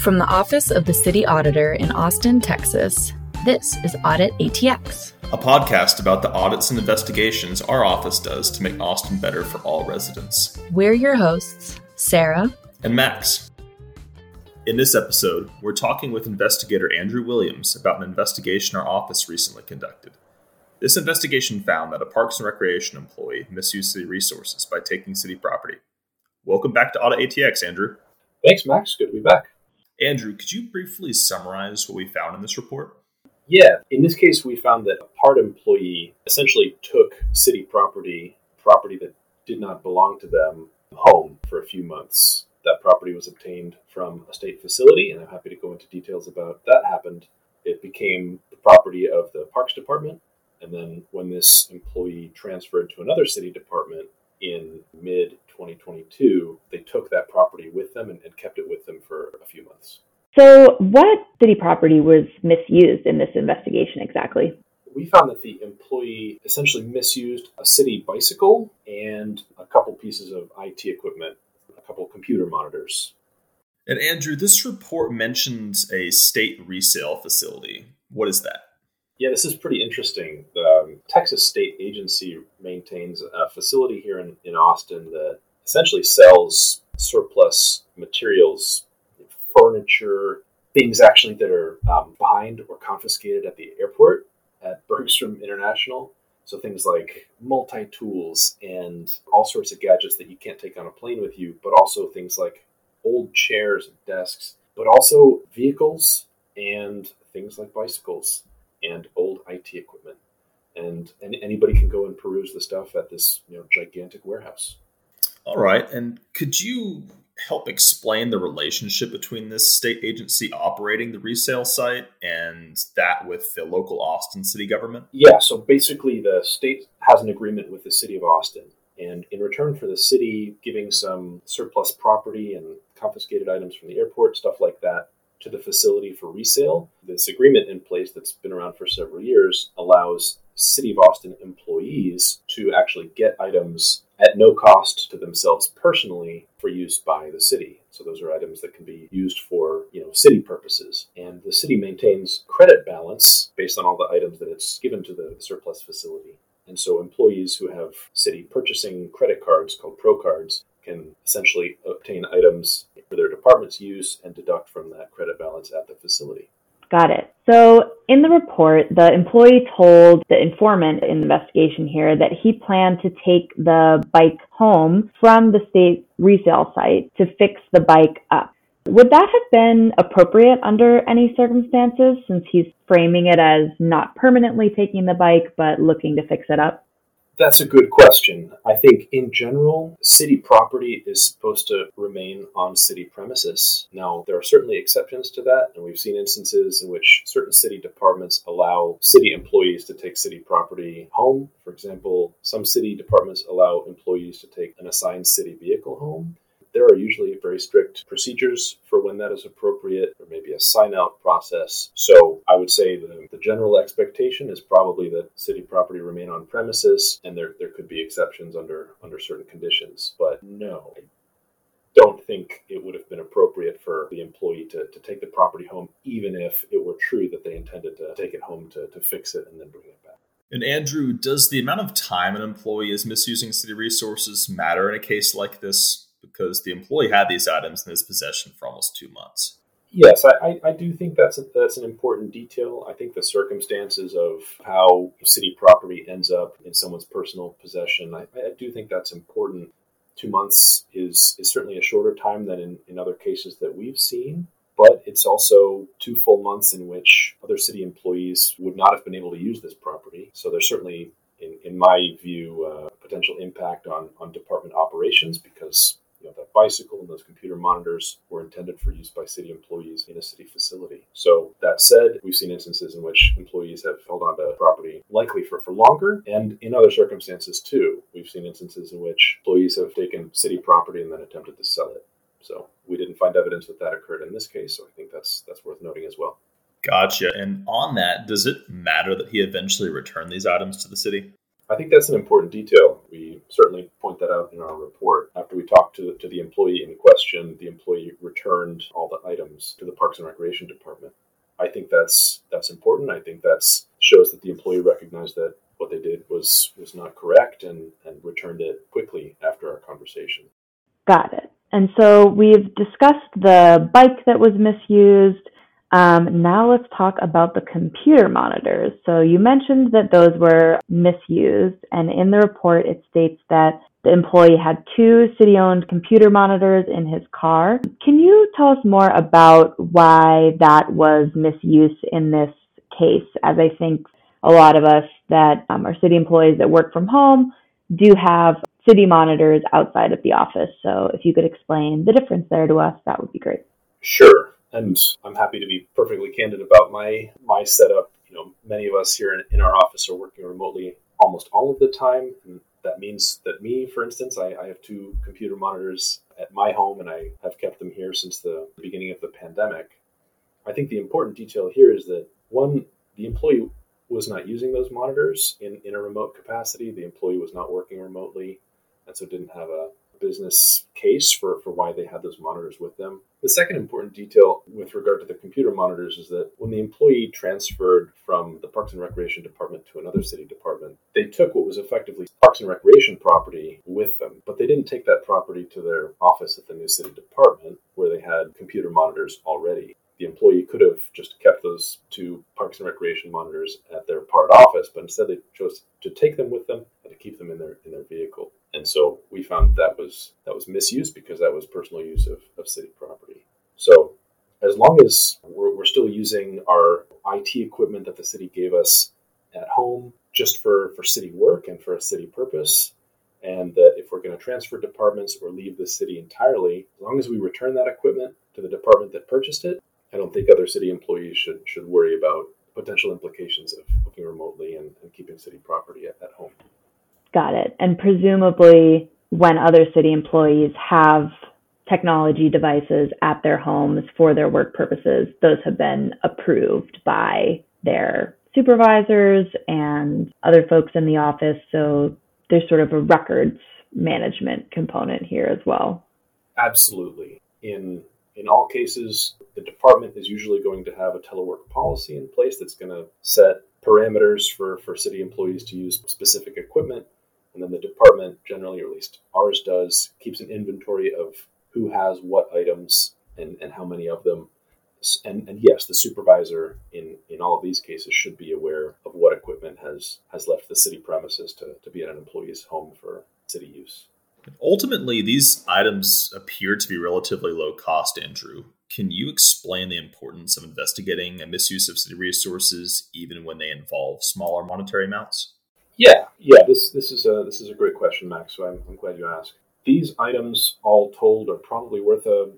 From the Office of the City Auditor in Austin, Texas, this is Audit ATX, a podcast about the audits and investigations our office does to make Austin better for all residents. We're your hosts, Sarah and Max. In this episode, we're talking with investigator Andrew Williams about an investigation our office recently conducted. This investigation found that a Parks and Recreation employee misused city resources by taking city property. Welcome back to Audit ATX, Andrew. Thanks, Max. Good to be back. Andrew, could you briefly summarize what we found in this report? Yeah. In this case, we found that a PARD employee essentially took city property, property that did not belong to them, home for a few months. That property was obtained from a state facility, and I'm happy to go into details about that happened. It became the property of the Parks Department, and then when this employee transferred to another city department in mid 2022, they took that property with them and, and kept it with them for a few months. So, what city property was misused in this investigation exactly? We found that the employee essentially misused a city bicycle and a couple pieces of IT equipment, a couple computer monitors. And Andrew, this report mentions a state resale facility. What is that? Yeah, this is pretty interesting. The Texas State Agency maintains a facility here in, in Austin that essentially sells surplus materials, furniture, things actually that are um, or confiscated at the airport at Bergstrom International. So things like multi tools and all sorts of gadgets that you can't take on a plane with you, but also things like old chairs and desks, but also vehicles and things like bicycles and old IT equipment. And, and anybody can go and peruse the stuff at this you know gigantic warehouse. All right. And could you help explain the relationship between this state agency operating the resale site and that with the local Austin city government? Yeah. So basically, the state has an agreement with the city of Austin. And in return for the city giving some surplus property and confiscated items from the airport, stuff like that, to the facility for resale, this agreement in place that's been around for several years allows City of Austin employees to actually get items at no cost to themselves personally for use by the city. So those are items that can be used for, you know, city purposes. And the city maintains credit balance based on all the items that it's given to the surplus facility. And so employees who have city purchasing credit cards called Pro Cards can essentially obtain items for their department's use and deduct from that credit balance at the facility. Got it. So in the report, the employee told the informant in the investigation here that he planned to take the bike home from the state resale site to fix the bike up. Would that have been appropriate under any circumstances since he's framing it as not permanently taking the bike but looking to fix it up? That's a good question. I think in general, city property is supposed to remain on city premises. Now, there are certainly exceptions to that, and we've seen instances in which certain city departments allow city employees to take city property home. For example, some city departments allow employees to take an assigned city vehicle home there are usually very strict procedures for when that is appropriate, or maybe a sign out process. So I would say the general expectation is probably that city property remain on premises, and there, there could be exceptions under under certain conditions. But no, I don't think it would have been appropriate for the employee to, to take the property home, even if it were true that they intended to take it home to, to fix it and then bring it back. And Andrew, does the amount of time an employee is misusing city resources matter in a case like this? because the employee had these items in his possession for almost two months. Yes, I, I do think that's a, that's an important detail. I think the circumstances of how city property ends up in someone's personal possession, I, I do think that's important. Two months is is certainly a shorter time than in, in other cases that we've seen, but it's also two full months in which other city employees would not have been able to use this property. So there's certainly, in, in my view, uh, potential impact on, on department operations because you know, that bicycle and those computer monitors were intended for use by city employees in a city facility. So that said, we've seen instances in which employees have held on to property likely for, for longer, and in other circumstances too. We've seen instances in which employees have taken city property and then attempted to sell it. So we didn't find evidence that that occurred in this case. So I think that's that's worth noting as well. Gotcha. And on that, does it matter that he eventually returned these items to the city? I think that's an important detail. We certainly point that out in our report. After we talked to, to the employee in question, the employee returned all the items to the Parks and Recreation Department. I think that's that's important. I think that shows that the employee recognized that what they did was was not correct and, and returned it quickly after our conversation. Got it. And so we've discussed the bike that was misused. Um, now let's talk about the computer monitors. So you mentioned that those were misused, and in the report it states that the employee had two city owned computer monitors in his car. Can you tell us more about why that was misuse in this case? As I think a lot of us that um, are city employees that work from home do have city monitors outside of the office. So if you could explain the difference there to us, that would be great. Sure. And I'm happy to be perfectly candid about my my setup. You know, many of us here in, in our office are working remotely almost all of the time. And that means that me, for instance, I, I have two computer monitors at my home and I have kept them here since the beginning of the pandemic. I think the important detail here is that one, the employee was not using those monitors in, in a remote capacity. The employee was not working remotely and so didn't have a business case for, for why they had those monitors with them. The second important detail with regard to the computer monitors is that when the employee transferred from the Parks and Recreation Department to another city department, they took what was effectively Parks and Recreation property with them, but they didn't take that property to their office at the new city department where they had computer monitors already. The employee could have just kept those two Parks and Recreation monitors at their PARD office, but instead they chose to take them with them and to keep them in their in their vehicle and so we found that was that was misuse because that was personal use of, of city property. So as long as we're, we're still using our IT equipment that the city gave us at home just for, for city work and for a city purpose, and that if we're going to transfer departments or leave the city entirely, as long as we return that equipment to the department that purchased it, I don't think other city employees should should worry about potential implications of working remotely and, and keeping city property at, at home. Got it. And presumably, when other city employees have technology devices at their homes for their work purposes, those have been approved by their supervisors and other folks in the office. So there's sort of a records management component here as well. Absolutely. In in all cases, the department is usually going to have a telework policy in place that's going to set parameters for, for city employees to use specific equipment and then the department, generally, or at least ours does, keeps an inventory of who has what items and, and how many of them. And, and yes, the supervisor in, in all of these cases should be aware of what equipment has, has left the city premises to, to be at an employee's home for city use. Ultimately, these items appear to be relatively low cost, Andrew. Can you explain the importance of investigating a misuse of city resources even when they involve smaller monetary amounts? Yeah, yeah. This this is a this is a great question, Max. So I'm, I'm glad you asked. These items, all told, are probably worth a um,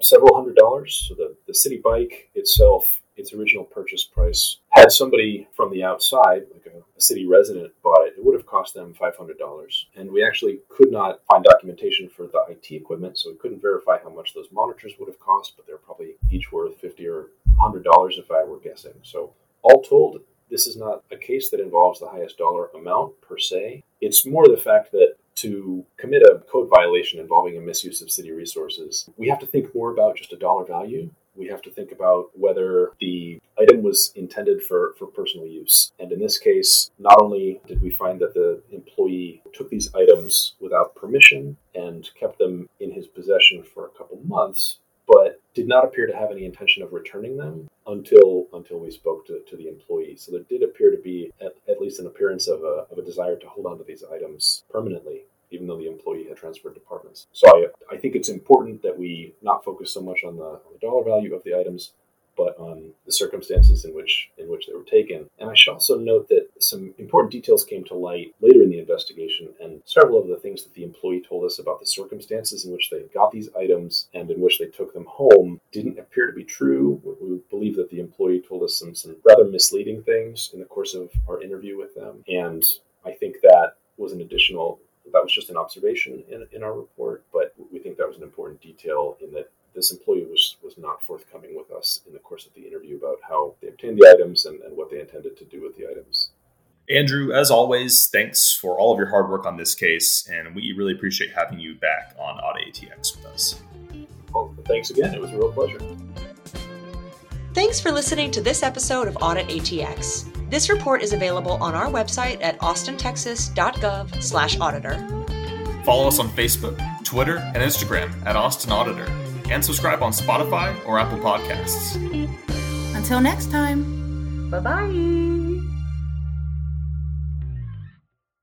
several hundred dollars. So the the city bike itself, its original purchase price, had somebody from the outside, like a, a city resident, bought it, it would have cost them five hundred dollars. And we actually could not find documentation for the IT equipment, so we couldn't verify how much those monitors would have cost. But they're probably each worth fifty or hundred dollars if I were guessing. So all told, this is not a case that involves the highest dollar amount per se. It's more the fact that to commit a code violation involving a misuse of city resources, we have to think more about just a dollar value. We have to think about whether the item was intended for, for personal use. And in this case, not only did we find that the employee took these items without permission and kept them in his possession for a couple months, did not appear to have any intention of returning them until until we spoke to, to the employee. So there did appear to be at, at least an appearance of a, of a desire to hold on to these items permanently, even though the employee had transferred departments. So I, I think it's important that we not focus so much on the, on the dollar value of the items, but on the circumstances in which in which they were taken. And I should also note that some important details came to light later in the investigation, and several of the things that the employee told us about the circumstances in which they got these items and in which they took them home didn't appear to be true. We believe that the employee told us some, some rather misleading things in the course of our interview with them, and I think that was an additional that was just an observation in, in our report, but we think that was an important detail in that this employee was, was not forthcoming with us in the course of the interview about how they obtained the items and, and what they intended to do with the items. Andrew, as always, thanks for all of your hard work on this case, and we really appreciate having you back on Audit ATX with us. Well, thanks again. It was a real pleasure. Thanks for listening to this episode of Audit ATX. This report is available on our website at austintexas.gov/auditor. Follow us on Facebook, Twitter, and Instagram at Austin Auditor, and subscribe on Spotify or Apple Podcasts. Until next time. Bye bye.